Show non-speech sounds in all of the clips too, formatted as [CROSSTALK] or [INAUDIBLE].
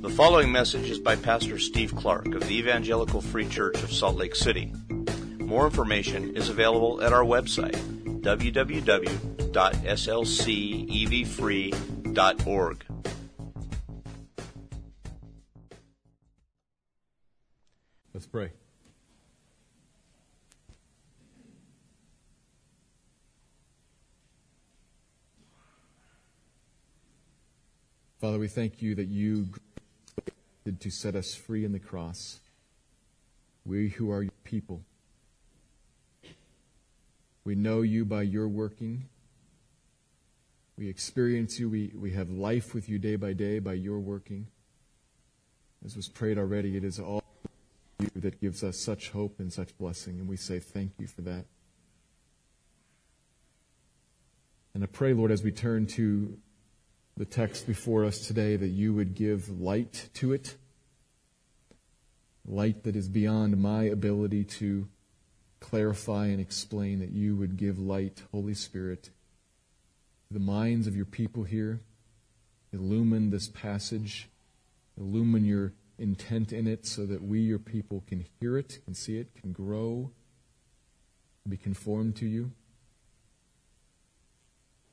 The following message is by Pastor Steve Clark of the Evangelical Free Church of Salt Lake City. More information is available at our website, www.slcevfree.org. Let's pray. Father, we thank you that you did to set us free in the cross. We who are your people. We know you by your working. We experience you. We, we have life with you day by day by your working. As was prayed already, it is all you that gives us such hope and such blessing, and we say thank you for that. And I pray, Lord, as we turn to the text before us today, that you would give light to it, light that is beyond my ability to clarify and explain, that you would give light, Holy Spirit, to the minds of your people here. Illumine this passage, illumine your intent in it so that we, your people, can hear it, can see it, can grow, be conformed to you.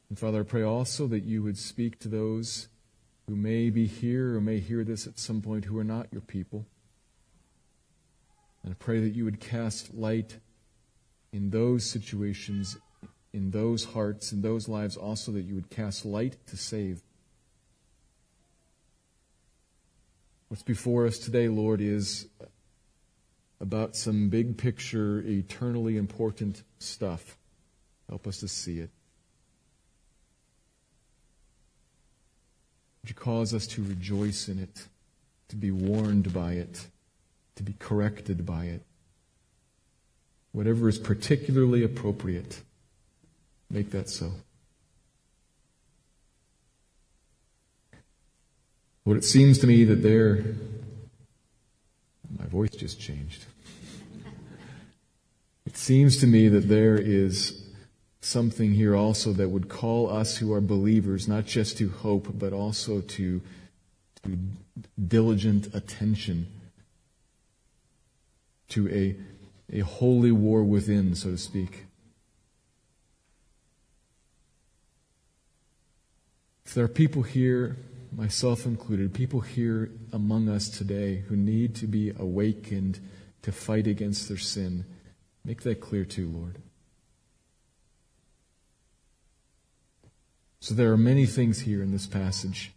And Father, I pray also that you would speak to those who may be here or may hear this at some point who are not your people. And I pray that you would cast light in those situations, in those hearts, in those lives also, that you would cast light to save. What's before us today, Lord, is about some big picture, eternally important stuff. Help us to see it. Would you cause us to rejoice in it, to be warned by it, to be corrected by it? Whatever is particularly appropriate, make that so. Lord, it seems to me that there, my voice just changed. It seems to me that there is something here also that would call us who are believers not just to hope, but also to, to diligent attention, to a, a holy war within, so to speak. If there are people here, myself included, people here among us today who need to be awakened to fight against their sin, make that clear too, Lord. So there are many things here in this passage.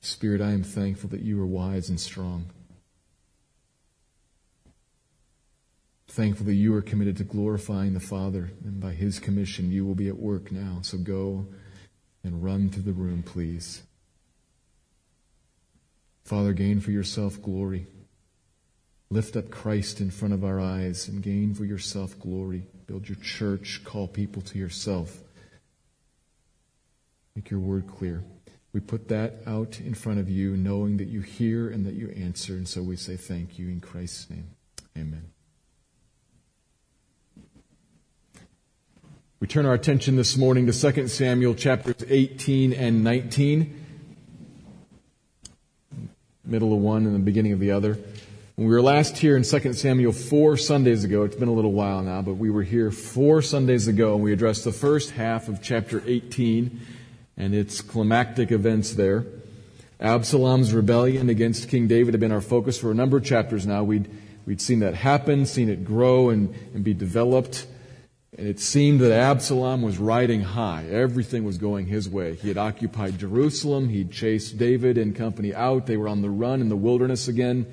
Spirit, I am thankful that you are wise and strong. Thankful that you are committed to glorifying the Father, and by His commission, you will be at work now. So go and run to the room, please. Father, gain for yourself glory. Lift up Christ in front of our eyes and gain for yourself glory. Build your church, call people to yourself. Make your word clear. We put that out in front of you, knowing that you hear and that you answer, and so we say thank you in Christ's name. Amen. We turn our attention this morning to 2 Samuel chapters 18 and 19. Middle of one and the beginning of the other. When we were last here in 2 Samuel four Sundays ago, it's been a little while now, but we were here four Sundays ago and we addressed the first half of chapter 18 and its climactic events there. Absalom's rebellion against King David had been our focus for a number of chapters now. We'd, we'd seen that happen, seen it grow and, and be developed. And it seemed that Absalom was riding high. Everything was going his way. He had occupied Jerusalem. He'd chased David and company out. They were on the run in the wilderness again.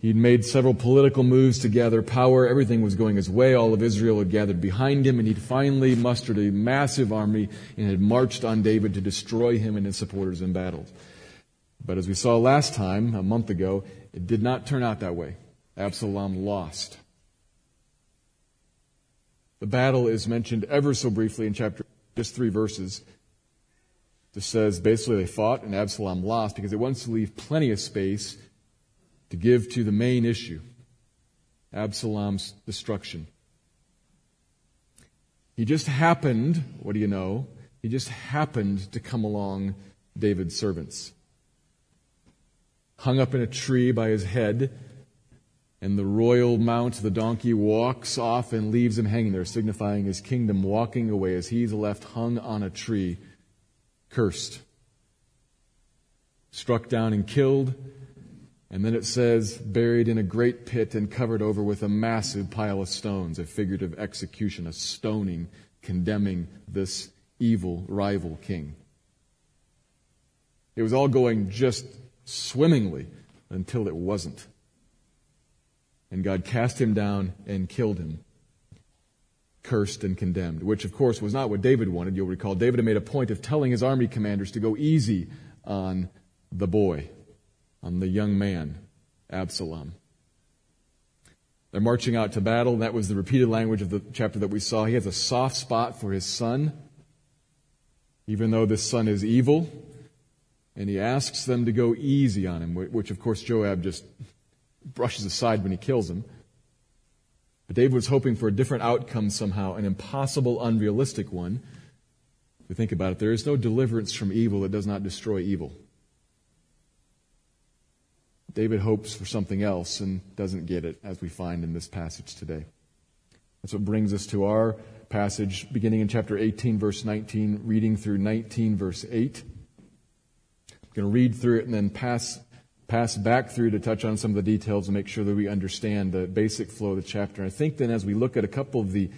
He'd made several political moves to gather power. Everything was going his way. All of Israel had gathered behind him, and he'd finally mustered a massive army and had marched on David to destroy him and his supporters in battle. But as we saw last time, a month ago, it did not turn out that way. Absalom lost. The battle is mentioned ever so briefly in chapter, just three verses. It says basically they fought and Absalom lost because it wants to leave plenty of space to give to the main issue Absalom's destruction. He just happened, what do you know? He just happened to come along David's servants. hung up in a tree by his head, and the royal mount, the donkey, walks off and leaves him hanging there, signifying his kingdom walking away as he's left hung on a tree, cursed, struck down and killed. And then it says, buried in a great pit and covered over with a massive pile of stones, a figurative execution, a stoning, condemning this evil rival king. It was all going just swimmingly until it wasn't. And God cast him down and killed him, cursed and condemned, which of course was not what David wanted. You'll recall David had made a point of telling his army commanders to go easy on the boy, on the young man, Absalom. They're marching out to battle. That was the repeated language of the chapter that we saw. He has a soft spot for his son, even though this son is evil. And he asks them to go easy on him, which of course Joab just [LAUGHS] brushes aside when he kills him. But David was hoping for a different outcome somehow, an impossible, unrealistic one. If you think about it, there is no deliverance from evil that does not destroy evil. David hopes for something else and doesn't get it, as we find in this passage today. That's what brings us to our passage, beginning in chapter 18, verse 19, reading through 19, verse 8. I'm going to read through it and then pass pass back through to touch on some of the details and make sure that we understand the basic flow of the chapter. And I think then as we look at a couple of the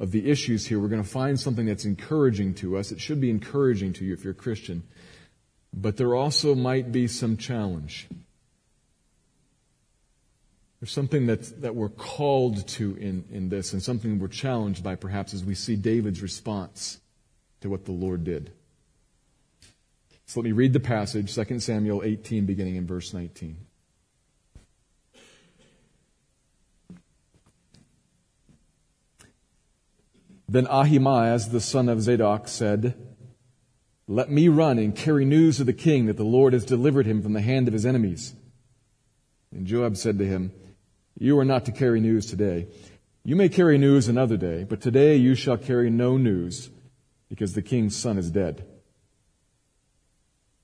of the issues here, we're going to find something that's encouraging to us. It should be encouraging to you if you're a Christian. But there also might be some challenge. There's something that, that we're called to in, in this and something we're challenged by perhaps as we see David's response to what the Lord did. So let me read the passage, 2 Samuel 18, beginning in verse 19. Then Ahimaaz, the son of Zadok, said, Let me run and carry news to the king that the Lord has delivered him from the hand of his enemies. And Joab said to him, You are not to carry news today. You may carry news another day, but today you shall carry no news, because the king's son is dead.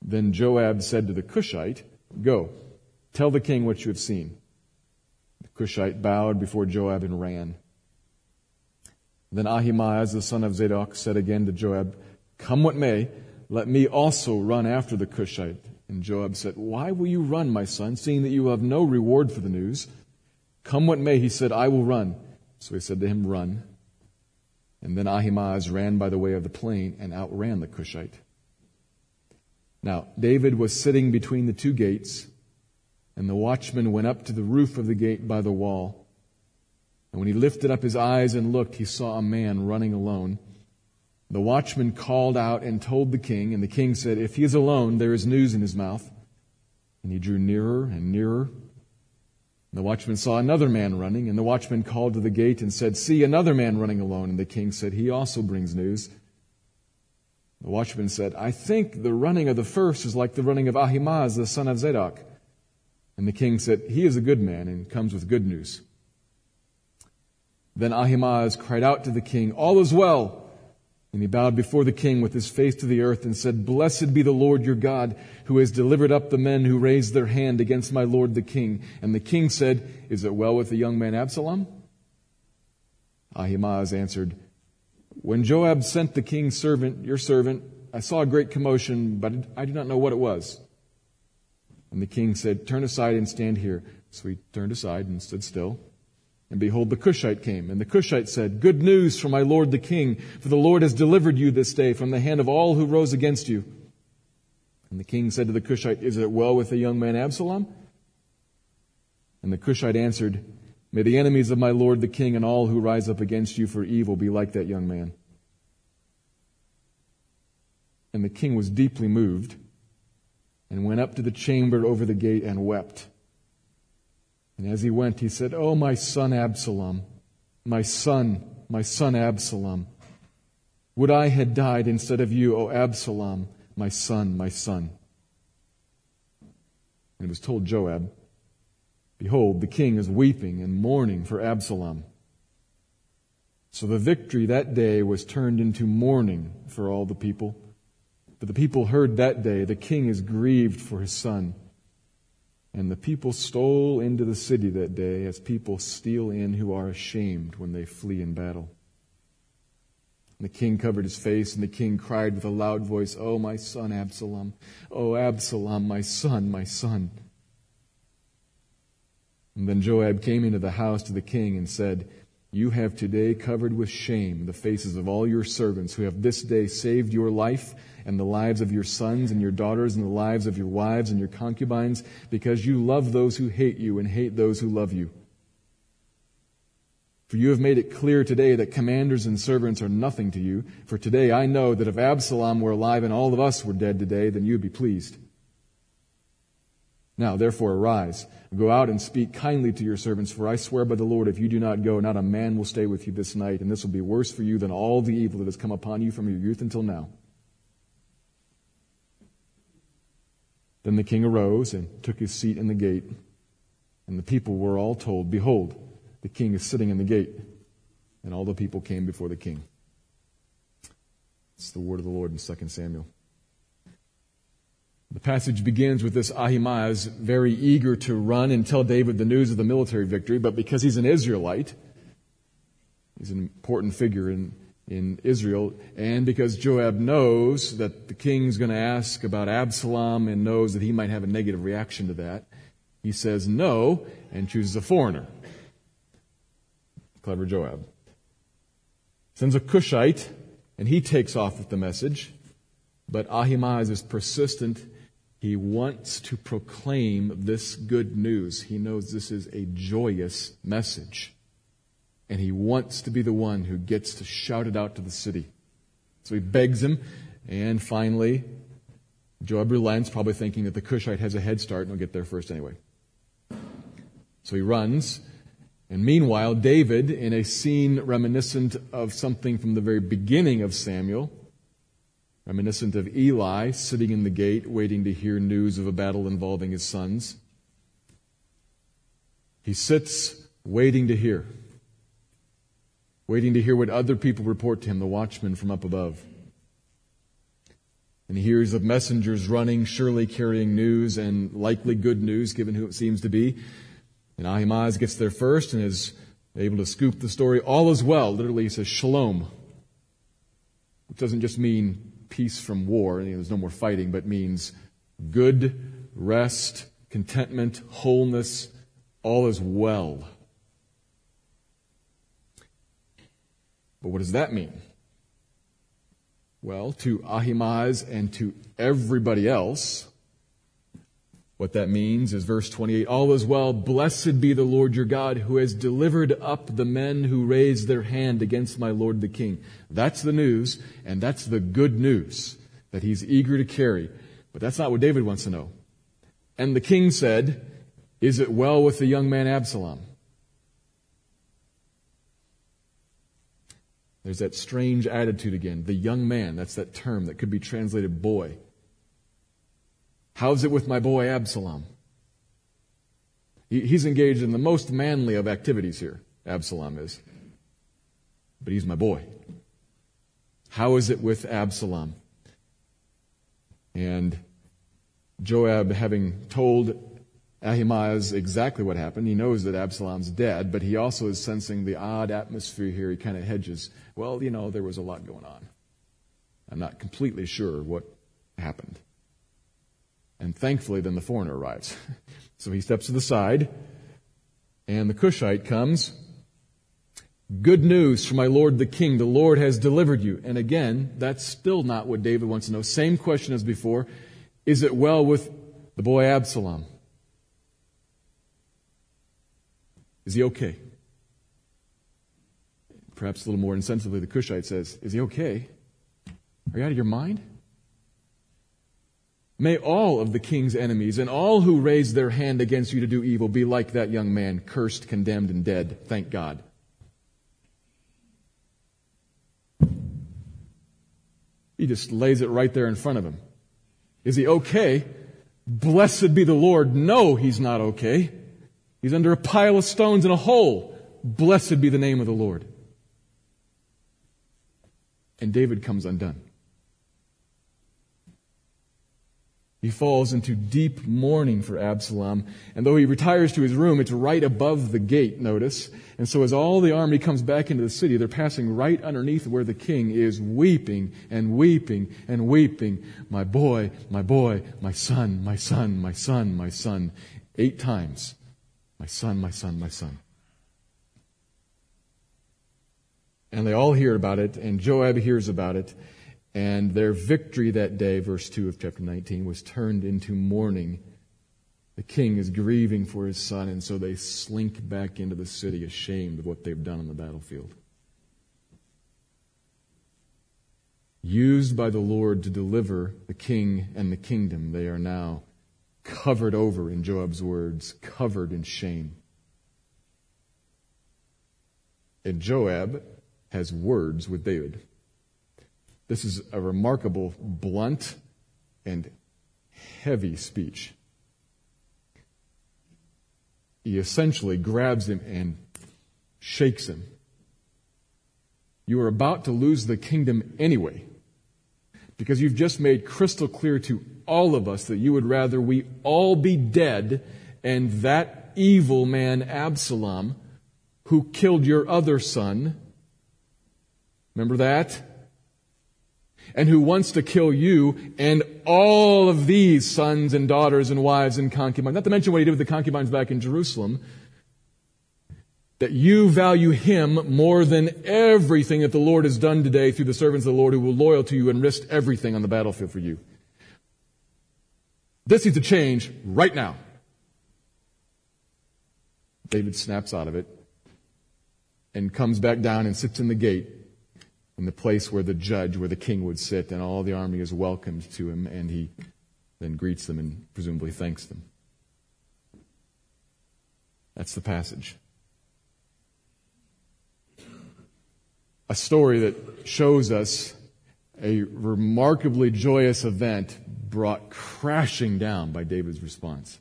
Then Joab said to the Cushite, Go, tell the king what you have seen. The Cushite bowed before Joab and ran. Then Ahimaaz, the son of Zadok, said again to Joab, Come what may, let me also run after the Cushite. And Joab said, Why will you run, my son, seeing that you have no reward for the news? Come what may, he said, I will run. So he said to him, Run. And then Ahimaaz ran by the way of the plain and outran the Cushite. Now, David was sitting between the two gates, and the watchman went up to the roof of the gate by the wall. And when he lifted up his eyes and looked, he saw a man running alone. The watchman called out and told the king, and the king said, If he is alone, there is news in his mouth. And he drew nearer and nearer. The watchman saw another man running, and the watchman called to the gate and said, See, another man running alone. And the king said, He also brings news. The watchman said, I think the running of the first is like the running of Ahimaaz, the son of Zadok. And the king said, He is a good man and comes with good news. Then Ahimaaz cried out to the king, All is well. And he bowed before the king with his face to the earth and said, Blessed be the Lord your God, who has delivered up the men who raised their hand against my lord the king. And the king said, Is it well with the young man Absalom? Ahimaaz answered, when Joab sent the king's servant, your servant, I saw a great commotion, but I do not know what it was. And the king said, Turn aside and stand here. So he turned aside and stood still. And behold, the Cushite came. And the Cushite said, Good news for my lord the king, for the Lord has delivered you this day from the hand of all who rose against you. And the king said to the Cushite, Is it well with the young man Absalom? And the Cushite answered, May the enemies of my Lord the King and all who rise up against you for evil be like that young man. And the king was deeply moved and went up to the chamber over the gate and wept. And as he went, he said, Oh, my son Absalom, my son, my son Absalom, would I had died instead of you, O Absalom, my son, my son. And it was told Joab, Behold, the king is weeping and mourning for Absalom. So the victory that day was turned into mourning for all the people. But the people heard that day, the king is grieved for his son. And the people stole into the city that day as people steal in who are ashamed when they flee in battle. And the king covered his face, and the king cried with a loud voice, Oh, my son Absalom! Oh, Absalom, my son, my son! And then Joab came into the house to the king and said, You have today covered with shame the faces of all your servants who have this day saved your life and the lives of your sons and your daughters and the lives of your wives and your concubines because you love those who hate you and hate those who love you. For you have made it clear today that commanders and servants are nothing to you. For today I know that if Absalom were alive and all of us were dead today, then you would be pleased. Now, therefore, arise, go out and speak kindly to your servants, for I swear by the Lord, if you do not go, not a man will stay with you this night, and this will be worse for you than all the evil that has come upon you from your youth until now. Then the king arose and took his seat in the gate, and the people were all told, Behold, the king is sitting in the gate. And all the people came before the king. It's the word of the Lord in 2 Samuel. The passage begins with this Ahimaaz very eager to run and tell David the news of the military victory, but because he's an Israelite, he's an important figure in, in Israel, and because Joab knows that the king's going to ask about Absalom and knows that he might have a negative reaction to that, he says no and chooses a foreigner. Clever Joab. Sends a Cushite, and he takes off with the message. But Ahimaaz is persistent he wants to proclaim this good news. He knows this is a joyous message. And he wants to be the one who gets to shout it out to the city. So he begs him, and finally, Joab relents, probably thinking that the Cushite has a head start and will get there first anyway. So he runs, and meanwhile, David, in a scene reminiscent of something from the very beginning of Samuel, reminiscent of Eli sitting in the gate waiting to hear news of a battle involving his sons. He sits waiting to hear, waiting to hear what other people report to him, the watchmen from up above. And he hears of messengers running, surely carrying news and likely good news, given who it seems to be. And Ahimaaz gets there first and is able to scoop the story. All is well. Literally, he says shalom, which doesn't just mean peace from war, you know, there's no more fighting, but means good rest, contentment, wholeness, all is well. But what does that mean? Well, to Ahimaaz and to everybody else, what that means is verse 28 All is well. Blessed be the Lord your God who has delivered up the men who raised their hand against my Lord the king. That's the news, and that's the good news that he's eager to carry. But that's not what David wants to know. And the king said, Is it well with the young man Absalom? There's that strange attitude again. The young man, that's that term that could be translated boy. How's it with my boy Absalom? He's engaged in the most manly of activities here, Absalom is. But he's my boy. How is it with Absalom? And Joab, having told Ahimaaz exactly what happened, he knows that Absalom's dead, but he also is sensing the odd atmosphere here. He kind of hedges. Well, you know, there was a lot going on. I'm not completely sure what happened. And thankfully, then the foreigner arrives. [LAUGHS] so he steps to the side, and the Cushite comes. Good news for my Lord the King. The Lord has delivered you. And again, that's still not what David wants to know. Same question as before. Is it well with the boy Absalom? Is he okay? Perhaps a little more insensitively, the Cushite says, Is he okay? Are you out of your mind? May all of the king's enemies and all who raise their hand against you to do evil be like that young man, cursed, condemned, and dead. Thank God. He just lays it right there in front of him. Is he okay? Blessed be the Lord. No, he's not okay. He's under a pile of stones in a hole. Blessed be the name of the Lord. And David comes undone. He falls into deep mourning for Absalom. And though he retires to his room, it's right above the gate, notice. And so as all the army comes back into the city, they're passing right underneath where the king is weeping and weeping and weeping. My boy, my boy, my son, my son, my son, my son. Eight times. My son, my son, my son. And they all hear about it, and Joab hears about it. And their victory that day, verse 2 of chapter 19, was turned into mourning. The king is grieving for his son, and so they slink back into the city ashamed of what they've done on the battlefield. Used by the Lord to deliver the king and the kingdom, they are now covered over, in Joab's words, covered in shame. And Joab has words with David. This is a remarkable, blunt, and heavy speech. He essentially grabs him and shakes him. You are about to lose the kingdom anyway, because you've just made crystal clear to all of us that you would rather we all be dead and that evil man Absalom, who killed your other son, remember that? And who wants to kill you and all of these sons and daughters and wives and concubines. Not to mention what he did with the concubines back in Jerusalem. That you value him more than everything that the Lord has done today through the servants of the Lord who were loyal to you and risked everything on the battlefield for you. This needs to change right now. David snaps out of it and comes back down and sits in the gate in the place where the judge, where the king would sit, and all the army is welcomed to him, and he then greets them and presumably thanks them. That's the passage. A story that shows us a remarkably joyous event brought crashing down by David's response.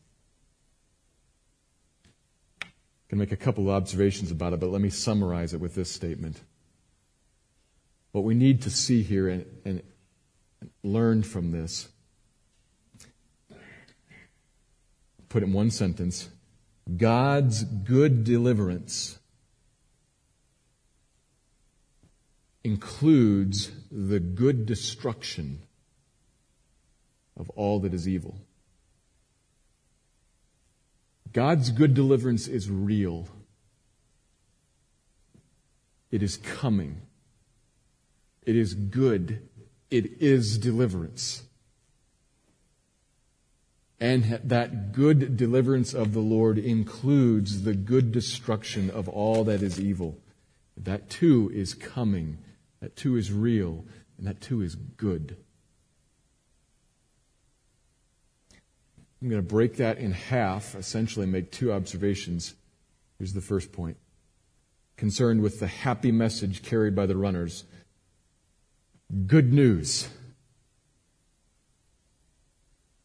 I can make a couple of observations about it, but let me summarize it with this statement. What we need to see here and, and learn from this, put in one sentence, God's good deliverance includes the good destruction of all that is evil. God's good deliverance is real. It is coming. It is good. It is deliverance. And that good deliverance of the Lord includes the good destruction of all that is evil. That too is coming. That too is real. And that too is good. I'm going to break that in half, essentially make two observations. Here's the first point. Concerned with the happy message carried by the runners good news.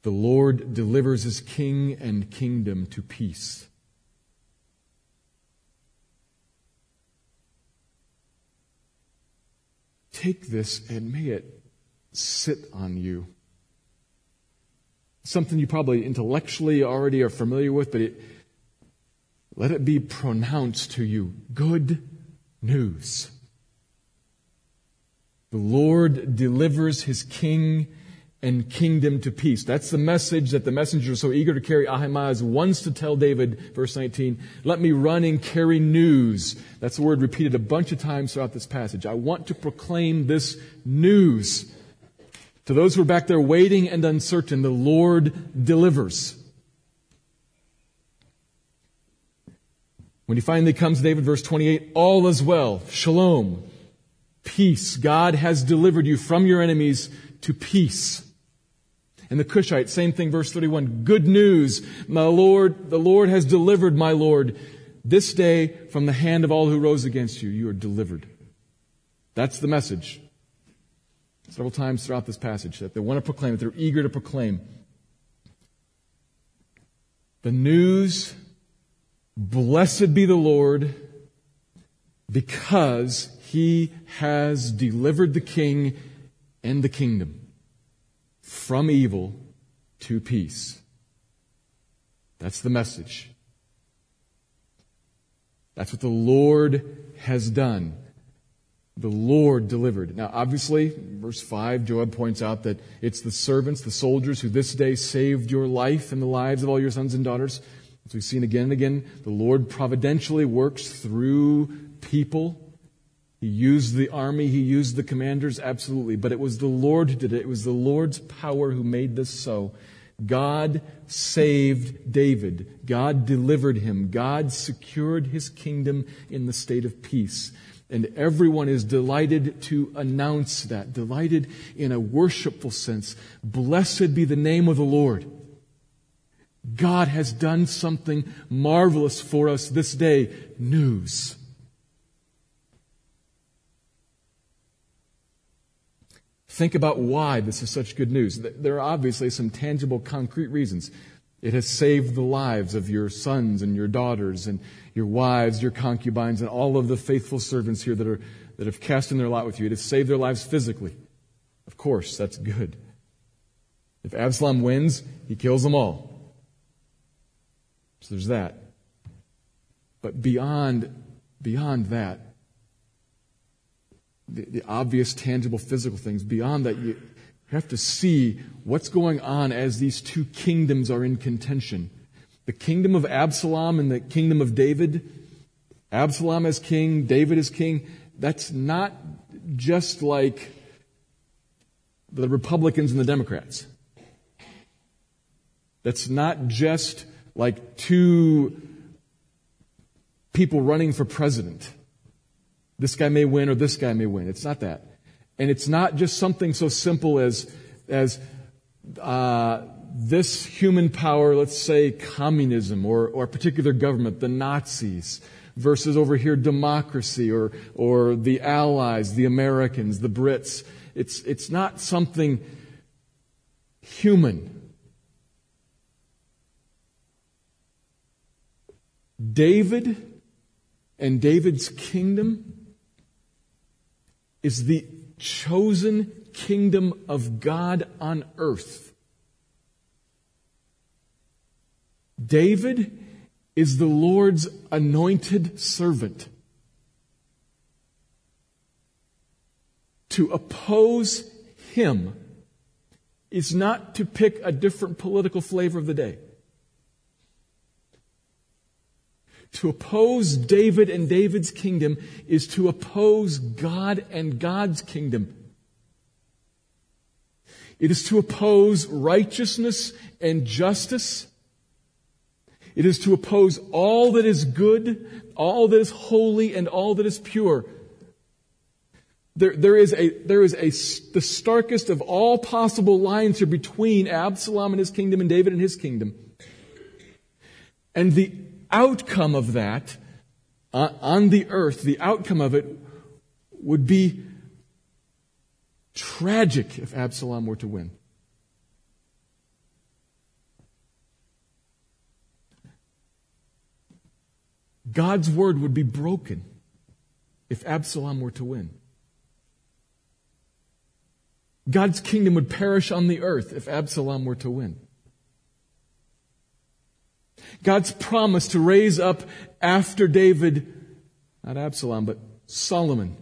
The Lord delivers his king and kingdom to peace. Take this and may it sit on you. Something you probably intellectually already are familiar with, but it, let it be pronounced to you. Good news. The Lord delivers his king and kingdom to peace. That's the message that the messenger is so eager to carry. Ahimaaz wants to tell David, verse 19, let me run and carry news. That's the word repeated a bunch of times throughout this passage. I want to proclaim this news. To those who are back there waiting and uncertain, the Lord delivers. When he finally comes to David, verse 28, all is well. Shalom peace. God has delivered you from your enemies to peace. And the Cushite, same thing, verse 31. Good news. My Lord, the Lord has delivered my Lord this day from the hand of all who rose against you. You are delivered. That's the message. Several times throughout this passage that they want to proclaim, that they're eager to proclaim. The news, blessed be the Lord, because he has delivered the king and the kingdom from evil to peace. That's the message. That's what the Lord has done. The Lord delivered. Now, obviously, verse 5, Joab points out that it's the servants, the soldiers, who this day saved your life and the lives of all your sons and daughters. As we've seen again and again, the Lord providentially works through people. He used the army, he used the commanders, absolutely. But it was the Lord who did it. It was the Lord's power who made this so. God saved David. God delivered him. God secured his kingdom in the state of peace. And everyone is delighted to announce that, delighted in a worshipful sense. Blessed be the name of the Lord. God has done something marvelous for us this day. News. Think about why this is such good news. There are obviously some tangible, concrete reasons. It has saved the lives of your sons and your daughters and your wives, your concubines, and all of the faithful servants here that, are, that have cast in their lot with you. It has saved their lives physically. Of course, that's good. If Absalom wins, he kills them all. So there's that. But beyond, beyond that, the, the obvious, tangible, physical things, beyond that, you have to see what's going on as these two kingdoms are in contention. The kingdom of Absalom and the kingdom of David. Absalom as king, David as king. That's not just like the Republicans and the Democrats. That's not just like two people running for president. This guy may win or this guy may win. It's not that. And it's not just something so simple as, as, uh, this human power, let's say communism or, or a particular government, the Nazis, versus over here democracy or, or the Allies, the Americans, the Brits. It's, it's not something human. David and David's kingdom is the chosen kingdom of God on earth. David is the Lord's anointed servant. To oppose him is not to pick a different political flavor of the day. To oppose David and David's kingdom is to oppose God and God's kingdom. It is to oppose righteousness and justice. It is to oppose all that is good, all that is holy, and all that is pure. There, there is a, there is a, the starkest of all possible lines here between Absalom and his kingdom and David and his kingdom. And the outcome of that uh, on the earth, the outcome of it would be tragic if Absalom were to win. God's word would be broken if Absalom were to win. God's kingdom would perish on the earth if Absalom were to win. God's promise to raise up after David, not Absalom, but Solomon,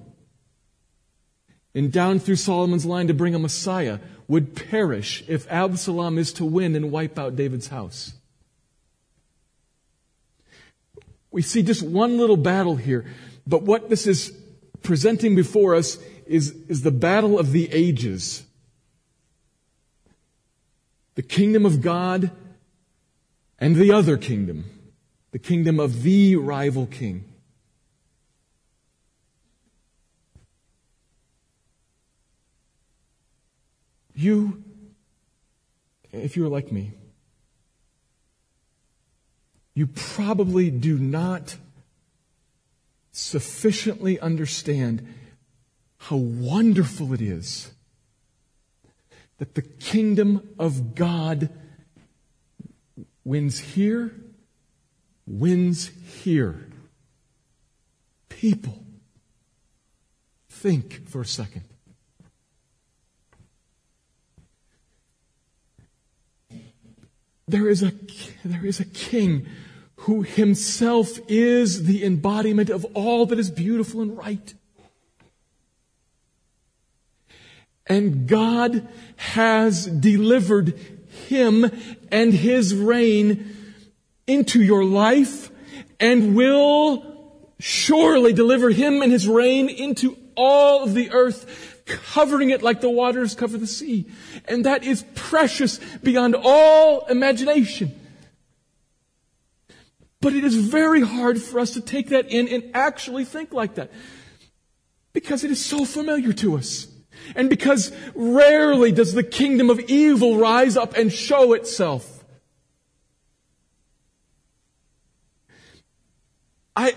and down through Solomon's line to bring a Messiah would perish if Absalom is to win and wipe out David's house. We see just one little battle here, but what this is presenting before us is, is the battle of the ages. The kingdom of God and the other kingdom, the kingdom of the rival king. You, if you're like me, you probably do not sufficiently understand how wonderful it is that the kingdom of God wins here, wins here. People, think for a second. there is a, there is a king who himself is the embodiment of all that is beautiful and right. And God has delivered him and his reign into your life and will surely deliver him and his reign into all of the earth, covering it like the waters cover the sea. And that is precious beyond all imagination. But it is very hard for us to take that in and actually think like that. Because it is so familiar to us. And because rarely does the kingdom of evil rise up and show itself. I,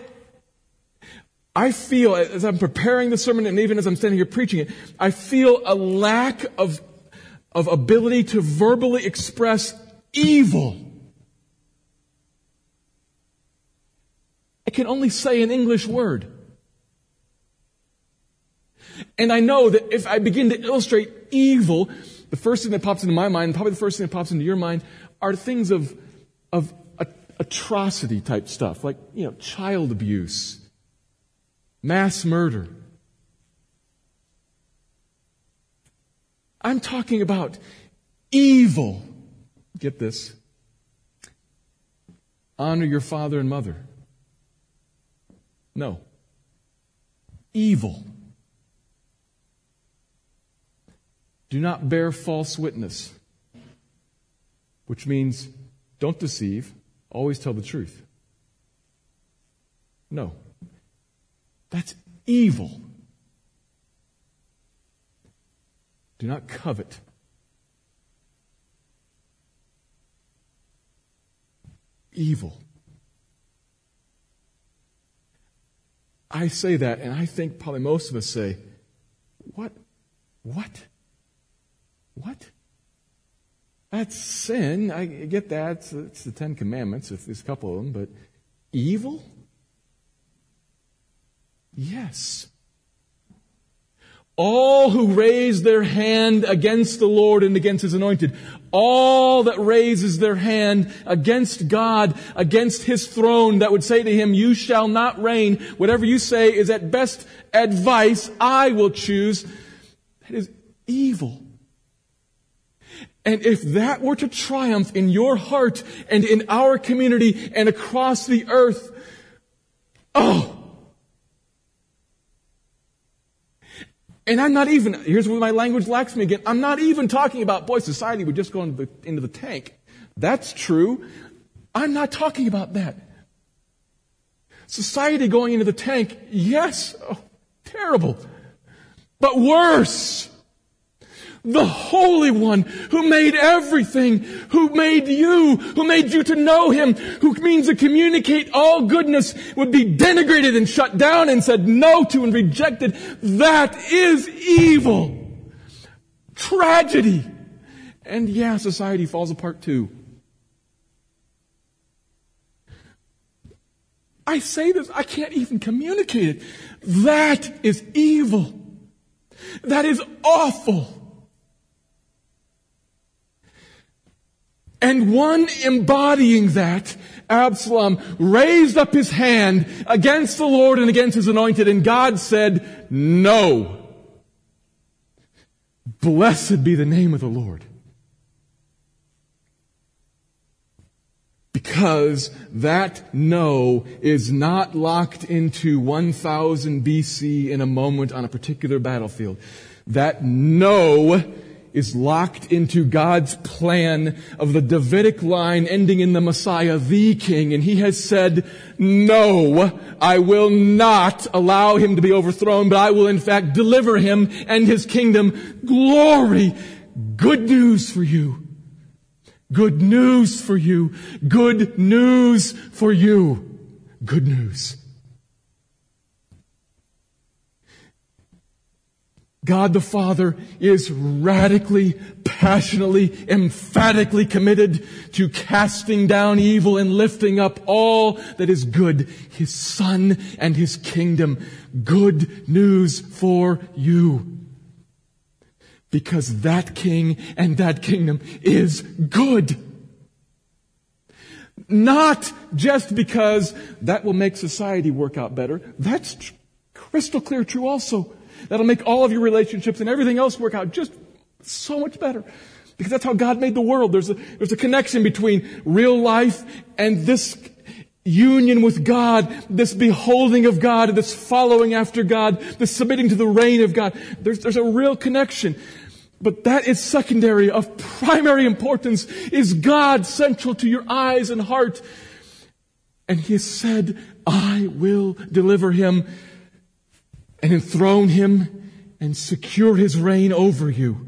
I feel, as I'm preparing the sermon and even as I'm standing here preaching it, I feel a lack of, of ability to verbally express evil. I can only say an English word. And I know that if I begin to illustrate evil, the first thing that pops into my mind, probably the first thing that pops into your mind, are things of, of atrocity type stuff, like, you know, child abuse, mass murder. I'm talking about evil. Get this. Honor your father and mother. No. Evil. Do not bear false witness, which means don't deceive. Always tell the truth. No. That's evil. Do not covet. Evil. I say that, and I think probably most of us say, What? What? What? That's sin. I get that. It's, it's the Ten Commandments, if there's a couple of them, but evil? Yes. All who raise their hand against the Lord and against His anointed, all that raises their hand against God, against His throne, that would say to Him, you shall not reign. Whatever you say is at best advice I will choose. That is evil. And if that were to triumph in your heart and in our community and across the earth, oh! And I'm not even, here's where my language lacks me again. I'm not even talking about, boy, society would just go into the, into the tank. That's true. I'm not talking about that. Society going into the tank, yes, oh, terrible. But worse the Holy One who made everything, who made you, who made you to know Him, who means to communicate all goodness would be denigrated and shut down and said no to and rejected. That is evil. Tragedy. And yeah, society falls apart too. I say this, I can't even communicate it. That is evil. That is awful. And one embodying that, Absalom, raised up his hand against the Lord and against his anointed, and God said, No. Blessed be the name of the Lord. Because that no is not locked into 1000 BC in a moment on a particular battlefield. That no is locked into God's plan of the Davidic line ending in the Messiah, the King, and he has said, no, I will not allow him to be overthrown, but I will in fact deliver him and his kingdom. Glory! Good news for you. Good news for you. Good news for you. Good news. God the Father is radically, passionately, emphatically committed to casting down evil and lifting up all that is good, His Son and His kingdom. Good news for you. Because that King and that kingdom is good. Not just because that will make society work out better. That's crystal clear true also. That'll make all of your relationships and everything else work out just so much better. Because that's how God made the world. There's a, there's a connection between real life and this union with God, this beholding of God, this following after God, this submitting to the reign of God. There's, there's a real connection. But that is secondary. Of primary importance is God central to your eyes and heart. And He has said, I will deliver him and enthrone him and secure his reign over you.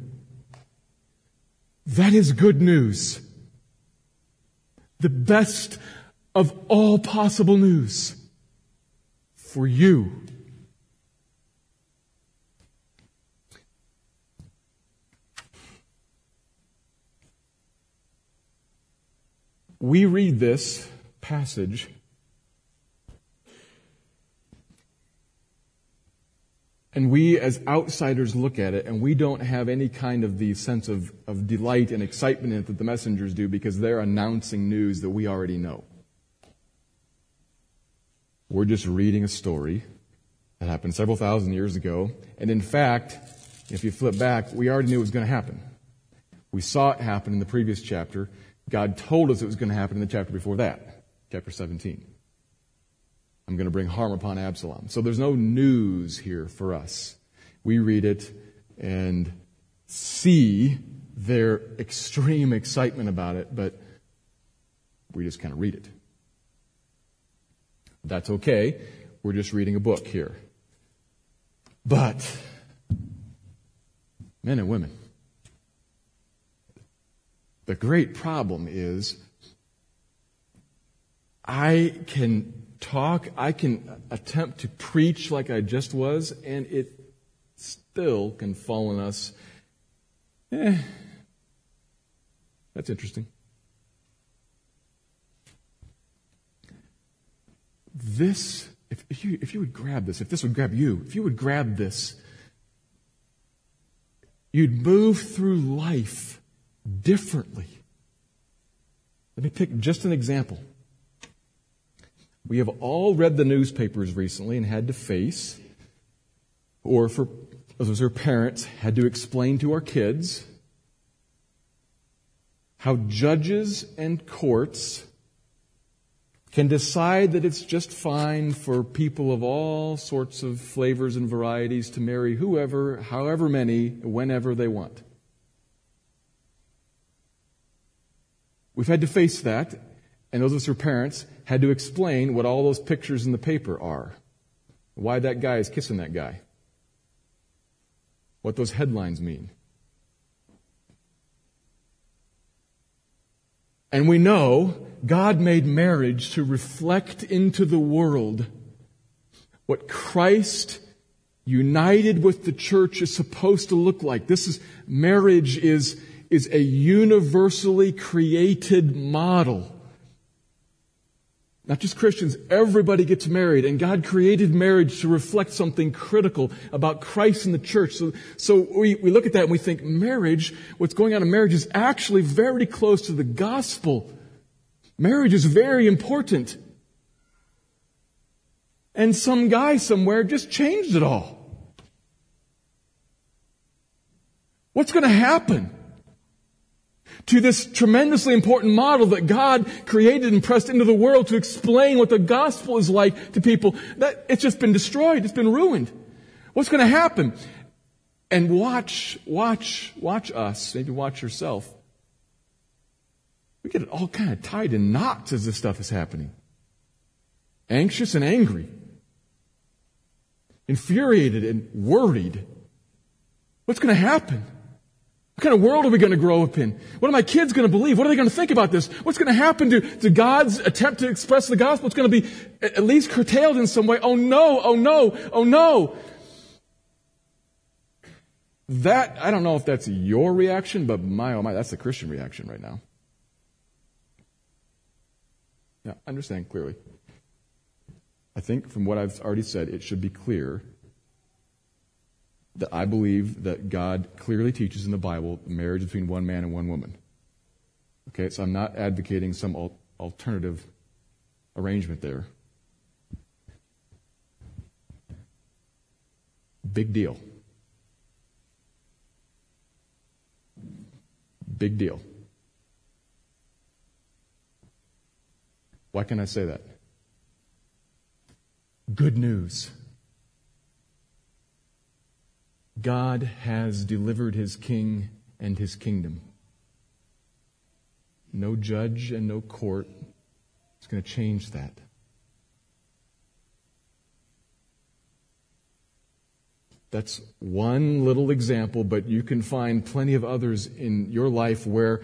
That is good news. The best of all possible news for you. We read this passage And we as outsiders look at it and we don't have any kind of the sense of, of delight and excitement in it that the messengers do because they're announcing news that we already know. We're just reading a story that happened several thousand years ago. And in fact, if you flip back, we already knew it was going to happen. We saw it happen in the previous chapter. God told us it was going to happen in the chapter before that, chapter 17. I'm going to bring harm upon Absalom. So there's no news here for us. We read it and see their extreme excitement about it, but we just kind of read it. That's okay. We're just reading a book here. But, men and women, the great problem is I can talk, I can attempt to preach like I just was, and it still can fall on us. Eh, that's interesting. This, if, you, if you would grab this, if this would grab you, if you would grab this, you'd move through life differently. Let me pick just an example. We have all read the newspapers recently and had to face, or for those who are parents, had to explain to our kids how judges and courts can decide that it's just fine for people of all sorts of flavors and varieties to marry whoever, however many, whenever they want. We've had to face that, and those of us who are parents had to explain what all those pictures in the paper are. Why that guy is kissing that guy. What those headlines mean. And we know God made marriage to reflect into the world what Christ united with the church is supposed to look like. This is, marriage is, is a universally created model not just Christians, everybody gets married, and God created marriage to reflect something critical about Christ and the church. So, so we, we look at that and we think marriage, what's going on in marriage is actually very close to the gospel. Marriage is very important. And some guy somewhere just changed it all. What's going to happen? To this tremendously important model that God created and pressed into the world to explain what the gospel is like to people, that it's just been destroyed. It's been ruined. What's going to happen? And watch, watch, watch us, maybe watch yourself. We get it all kind of tied in knots as this stuff is happening. Anxious and angry. Infuriated and worried. What's going to happen? What kind of world are we going to grow up in? What are my kids going to believe? What are they going to think about this? What's going to happen to, to God's attempt to express the gospel? It's going to be at least curtailed in some way. Oh no, oh no, oh no. That, I don't know if that's your reaction, but my, oh my, that's the Christian reaction right now. Yeah, understand clearly. I think from what I've already said, it should be clear that I believe that God clearly teaches in the Bible marriage between one man and one woman. Okay, so I'm not advocating some alternative arrangement there. Big deal. Big deal. Why can I say that? Good news. God has delivered his king and his kingdom. No judge and no court is going to change that. That's one little example, but you can find plenty of others in your life where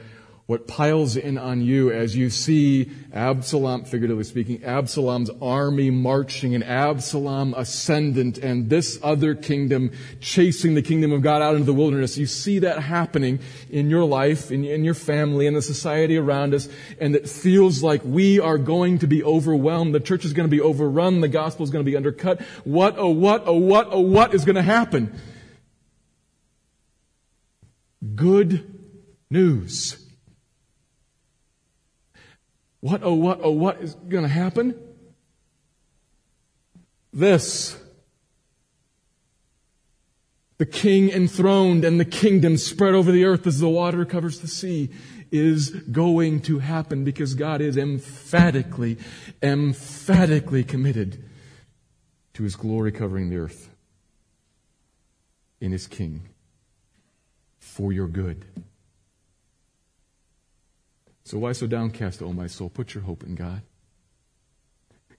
what piles in on you as you see Absalom, figuratively speaking, Absalom's army marching and Absalom ascendant and this other kingdom chasing the kingdom of God out into the wilderness. You see that happening in your life, in, in your family, in the society around us, and it feels like we are going to be overwhelmed. The church is going to be overrun. The gospel is going to be undercut. What, oh, what, oh, what, oh, what is going to happen? Good news. What, oh, what, oh, what is going to happen? This. The king enthroned and the kingdom spread over the earth as the water covers the sea is going to happen because God is emphatically, emphatically committed to his glory covering the earth in his king for your good. So why so downcast, O my soul? Put your hope in God.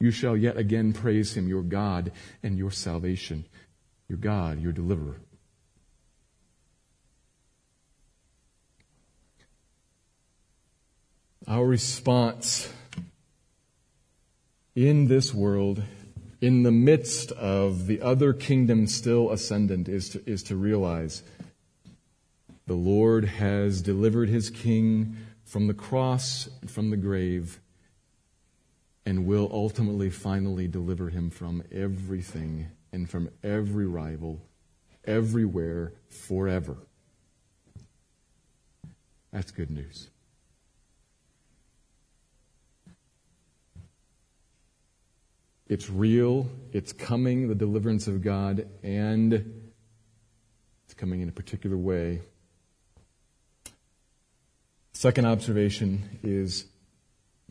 You shall yet again praise him, your God and your salvation, your God, your deliverer. Our response in this world, in the midst of the other kingdom still ascendant, is to, is to realize the Lord has delivered his king from the cross and from the grave and will ultimately, finally deliver him from everything and from every rival, everywhere, forever. That's good news. It's real, it's coming, the deliverance of God, and it's coming in a particular way Second observation is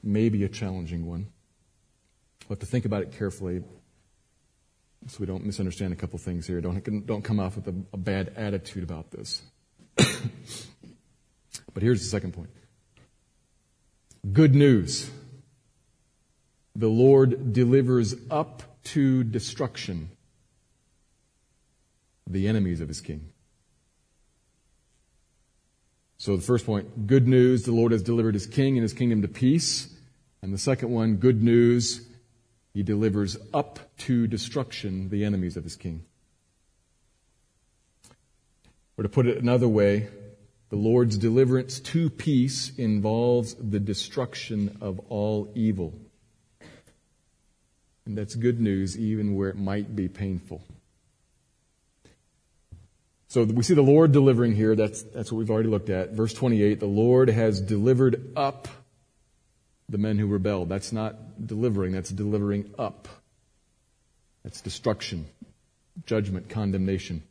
maybe a challenging one. We'll have to think about it carefully so we don't misunderstand a couple things here. Don't, don't come off with a, a bad attitude about this. [COUGHS] but here's the second point good news. The Lord delivers up to destruction the enemies of his king. So the first point, good news, the Lord has delivered his king and his kingdom to peace. And the second one, good news, he delivers up to destruction the enemies of his king. Or to put it another way, the Lord's deliverance to peace involves the destruction of all evil. And that's good news even where it might be painful. So we see the Lord delivering here. That's, that's what we've already looked at. Verse 28, the Lord has delivered up the men who rebelled. That's not delivering, that's delivering up. That's destruction, judgment, condemnation.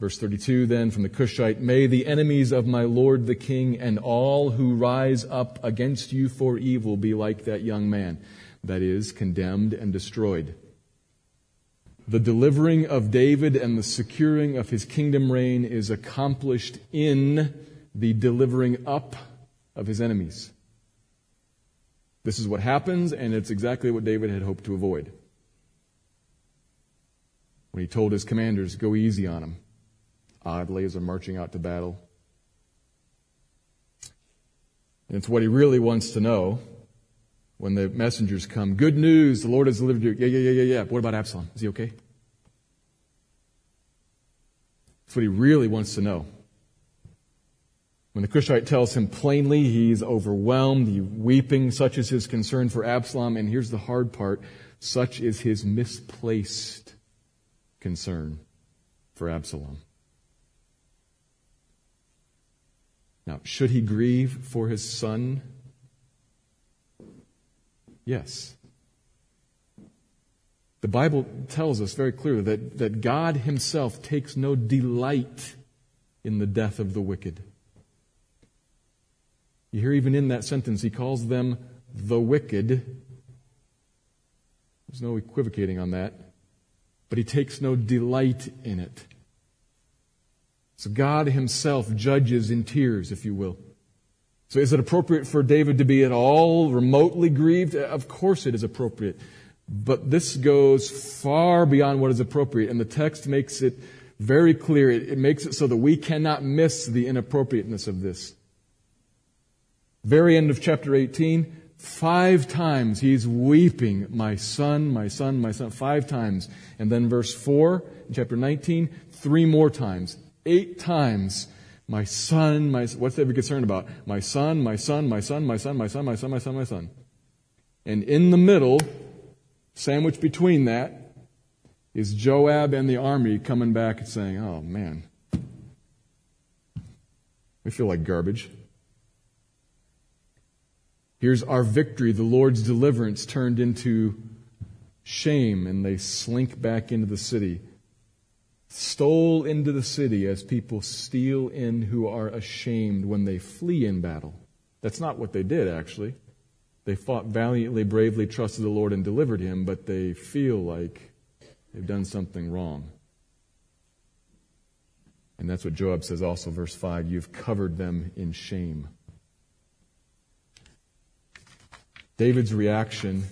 Verse 32 then from the Cushite, may the enemies of my Lord the King and all who rise up against you for evil be like that young man, that is, condemned and destroyed. The delivering of David and the securing of his kingdom reign is accomplished in the delivering up of his enemies. This is what happens, and it's exactly what David had hoped to avoid. When he told his commanders, go easy on him, oddly, as they're marching out to battle. And it's what he really wants to know when the messengers come. Good news, the Lord has delivered you. Yeah, yeah, yeah, yeah, yeah. What about Absalom? Is he okay? That's what he really wants to know. When the Cushite tells him plainly he's overwhelmed, he's weeping, such is his concern for Absalom, and here's the hard part, such is his misplaced concern for Absalom. Now, should he grieve for his son? Yes. The Bible tells us very clearly that, that God Himself takes no delight in the death of the wicked. You hear even in that sentence, He calls them the wicked. There's no equivocating on that. But He takes no delight in it. So God Himself judges in tears, if you will. So is it appropriate for David to be at all remotely grieved? Of course it is appropriate. But this goes far beyond what is appropriate, and the text makes it very clear. It, it makes it so that we cannot miss the inappropriateness of this. Very end of chapter 18, five times he's weeping, my son, my son, my son, five times. And then verse 4, in chapter 19, three more times. Eight times my son, my, what's David concerned about? My son, my son, my son, my son, my son, my son, my son, my son. And in the middle, Sandwiched between that is Joab and the army coming back and saying, Oh man, we feel like garbage. Here's our victory, the Lord's deliverance turned into shame, and they slink back into the city. Stole into the city as people steal in who are ashamed when they flee in battle. That's not what they did, actually. They fought valiantly, bravely, trusted the Lord, and delivered him, but they feel like they've done something wrong. And that's what Joab says also, verse 5 You've covered them in shame. David's reaction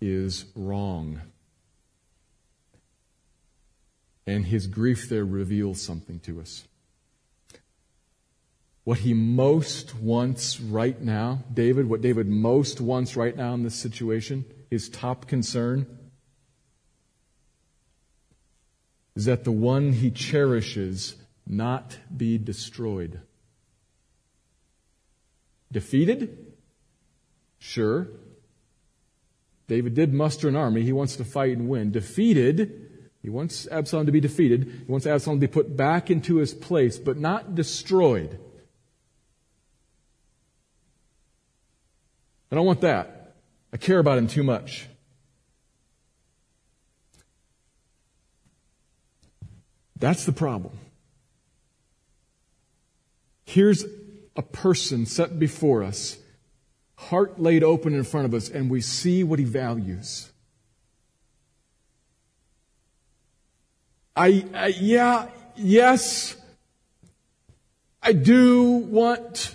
is wrong. And his grief there reveals something to us. What he most wants right now, David, what David most wants right now in this situation, his top concern, is that the one he cherishes not be destroyed. Defeated? Sure. David did muster an army. He wants to fight and win. Defeated? He wants Absalom to be defeated. He wants Absalom to be put back into his place, but not destroyed. I don't want that. I care about him too much. That's the problem. Here's a person set before us, heart laid open in front of us, and we see what he values. I, I yeah, yes, I do want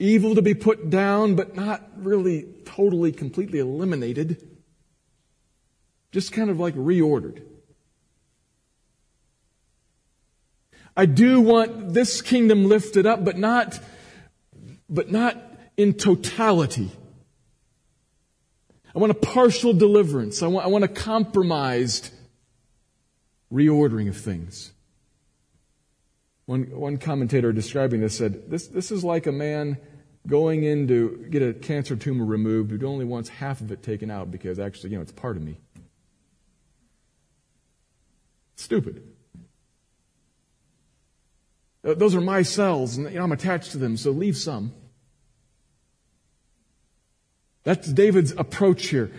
evil to be put down, but not really totally, completely eliminated. Just kind of like reordered. I do want this kingdom lifted up, but not, but not in totality. I want a partial deliverance. I want, I want a compromised reordering of things. One, one commentator describing this said, this, this is like a man going in to get a cancer tumor removed who only wants half of it taken out because actually, you know, it's part of me. Stupid. Those are my cells, and you know, I'm attached to them, so leave some. That's David's approach here.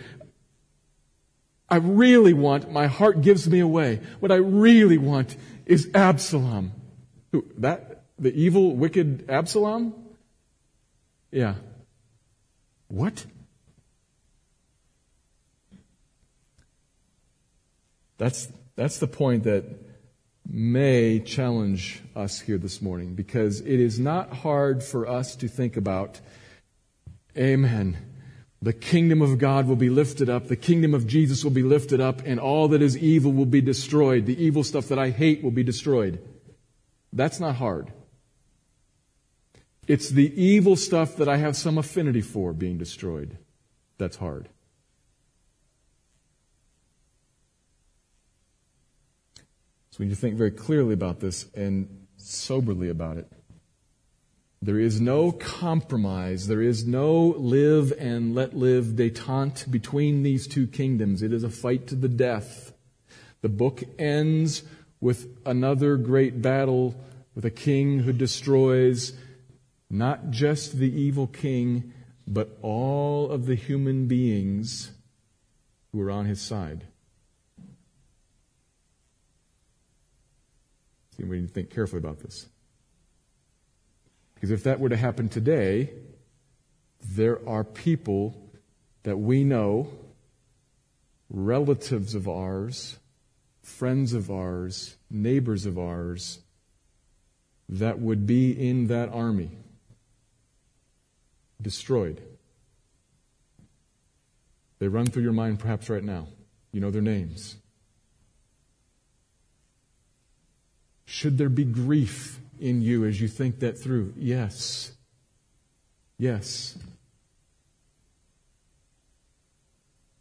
I really want, my heart gives me away. What I really want is Absalom. Who, that, the evil, wicked Absalom? Yeah. What? That's, that's the point that may challenge us here this morning because it is not hard for us to think about, Amen. The kingdom of God will be lifted up. The kingdom of Jesus will be lifted up and all that is evil will be destroyed. The evil stuff that I hate will be destroyed. That's not hard. It's the evil stuff that I have some affinity for being destroyed. That's hard. So we need to think very clearly about this and soberly about it. There is no compromise. There is no live and let live detente between these two kingdoms. It is a fight to the death. The book ends with another great battle with a king who destroys not just the evil king, but all of the human beings who are on his side. So we need to think carefully about this. Because if that were to happen today, there are people that we know, relatives of ours, friends of ours, neighbors of ours, that would be in that army, destroyed. They run through your mind perhaps right now. You know their names. Should there be grief in you as you think that through? Yes. Yes.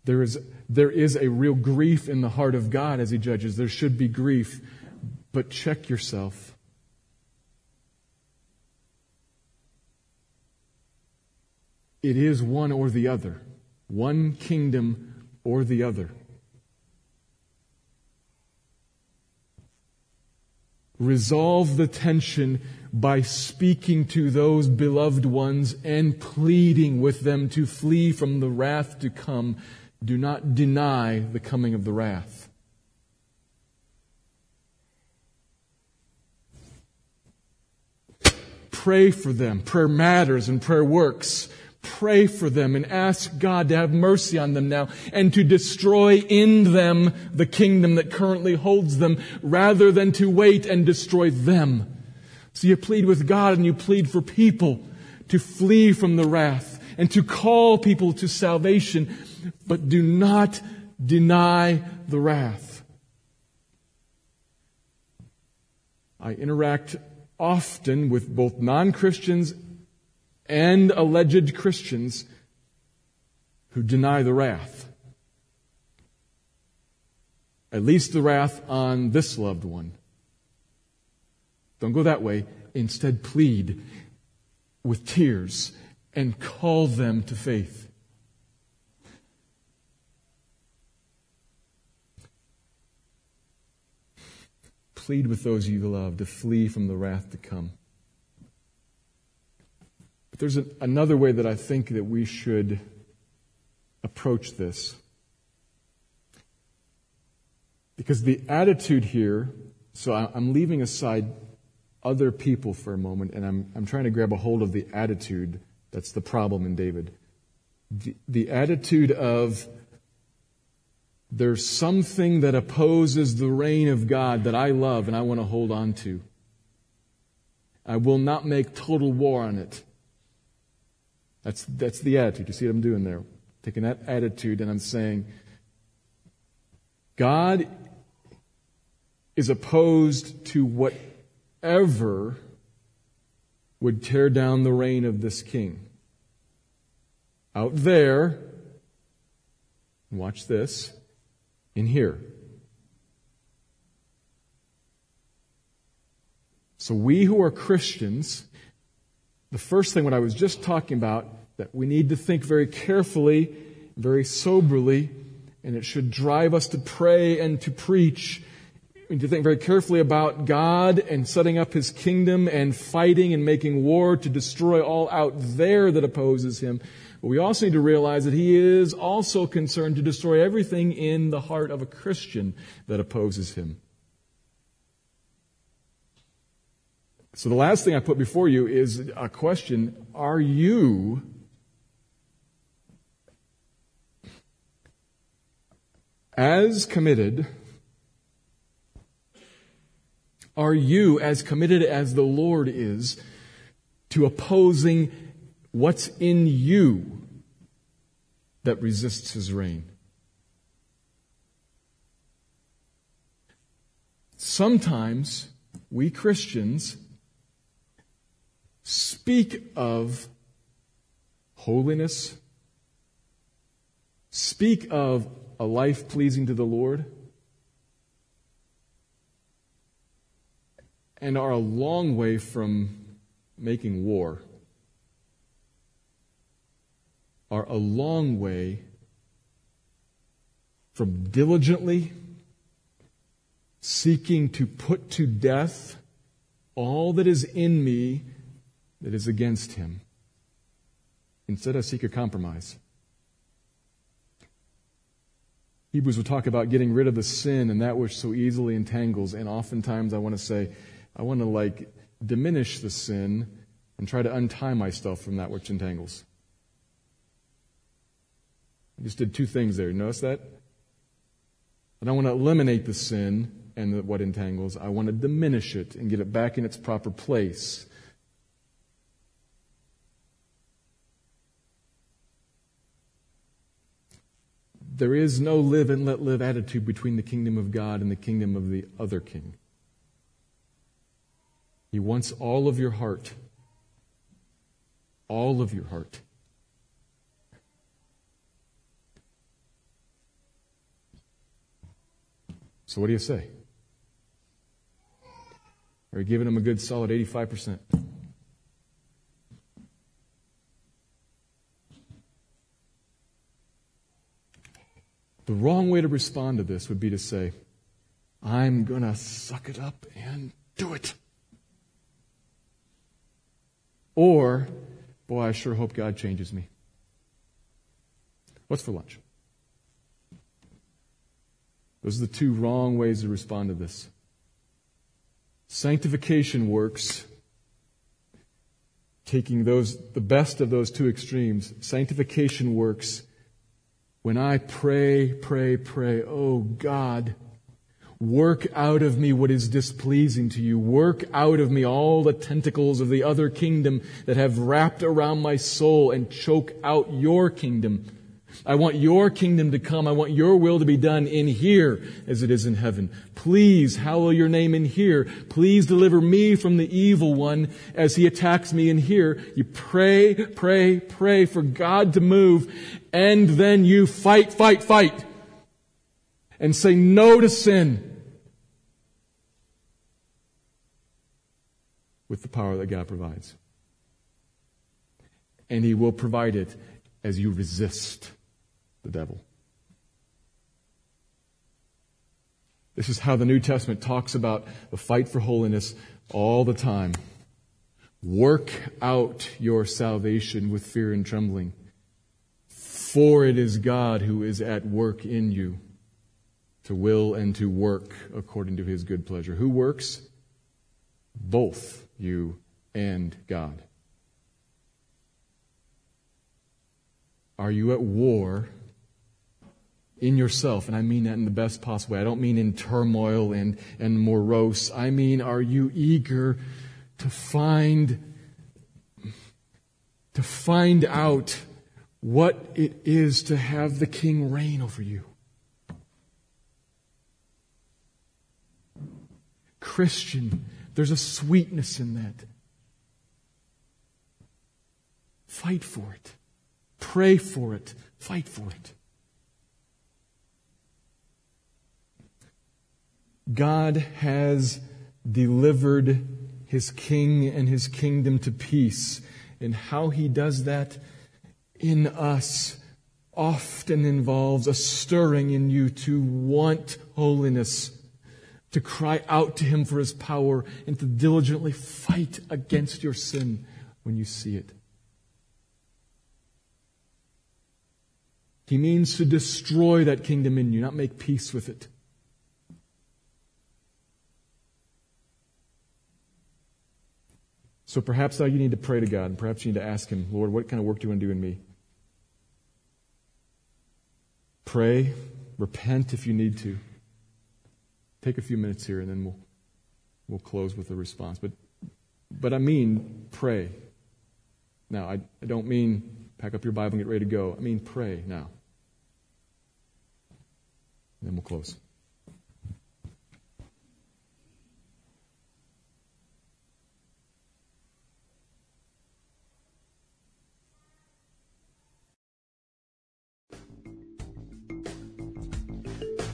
There is, there is a real grief in the heart of God as He judges. There should be grief. But check yourself. It is one or the other, one kingdom or the other. Resolve the tension by speaking to those beloved ones and pleading with them to flee from the wrath to come. Do not deny the coming of the wrath. Pray for them. Prayer matters and prayer works pray for them and ask God to have mercy on them now and to destroy in them the kingdom that currently holds them rather than to wait and destroy them. So you plead with God and you plead for people to flee from the wrath and to call people to salvation, but do not deny the wrath. I interact often with both non-Christians and alleged Christians who deny the wrath. At least the wrath on this loved one. Don't go that way. Instead, plead with tears and call them to faith. Plead with those you love to flee from the wrath to come. There's a, another way that I think that we should approach this. Because the attitude here, so I'm leaving aside other people for a moment and I'm, I'm trying to grab a hold of the attitude that's the problem in David. The, the attitude of there's something that opposes the reign of God that I love and I want to hold on to. I will not make total war on it. That's, that's the attitude. You see what I'm doing there? Taking that attitude and I'm saying, God is opposed to whatever would tear down the reign of this king. Out there, watch this, in here. So we who are Christians the first thing, what I was just talking about, that we need to think very carefully, very soberly, and it should drive us to pray and to preach. Need to think very carefully about God and setting up His kingdom and fighting and making war to destroy all out there that opposes Him. But we also need to realize that He is also concerned to destroy everything in the heart of a Christian that opposes Him. So the last thing I put before you is a question. Are you as committed are you as committed as the Lord is to opposing what's in you that resists his reign? Sometimes we Christians speak of holiness, speak of a life pleasing to the Lord, and are a long way from making war, are a long way from diligently seeking to put to death all that is in me that is against him. Instead, I seek a compromise. Hebrews will talk about getting rid of the sin and that which so easily entangles. And oftentimes I want to say, I want to like diminish the sin and try to untie myself from that which entangles. I just did two things there. Notice that? I don't want to eliminate the sin and what entangles. I want to diminish it and get it back in its proper place. There is no live and let live attitude between the kingdom of God and the kingdom of the other king. He wants all of your heart. All of your heart. So, what do you say? Are you giving him a good solid 85%? The wrong way to respond to this would be to say, I'm going to suck it up and do it. Or, boy, I sure hope God changes me. What's for lunch? Those are the two wrong ways to respond to this. Sanctification works taking those the best of those two extremes. Sanctification works when I pray, pray, pray, oh God, work out of me what is displeasing to you. Work out of me all the tentacles of the other kingdom that have wrapped around my soul and choke out your kingdom. I want your kingdom to come. I want your will to be done in here as it is in heaven. Please hallow your name in here. Please deliver me from the evil one as he attacks me in here. You pray, pray, pray for God to move and then you fight, fight, fight and say no to sin with the power that God provides. And he will provide it as you resist the devil. This is how the New Testament talks about the fight for holiness all the time. Work out your salvation with fear and trembling, for it is God who is at work in you to will and to work according to his good pleasure. Who works? Both you and God. Are you at war in yourself, and I mean that in the best possible way. I don't mean in turmoil and, and morose. I mean, are you eager to find, to find out what it is to have the king reign over you? Christian, there's a sweetness in that. Fight for it. Pray for it. Fight for it. God has delivered his king and his kingdom to peace. And how he does that in us often involves a stirring in you to want holiness, to cry out to him for his power, and to diligently fight against your sin when you see it. He means to destroy that kingdom in you, not make peace with it. So perhaps now you need to pray to God, and perhaps you need to ask Him, Lord, what kind of work do you want to do in me? Pray, repent if you need to. Take a few minutes here, and then we'll we'll close with a response. But but I mean pray. Now I, I don't mean pack up your Bible and get ready to go. I mean pray now. And then we'll close.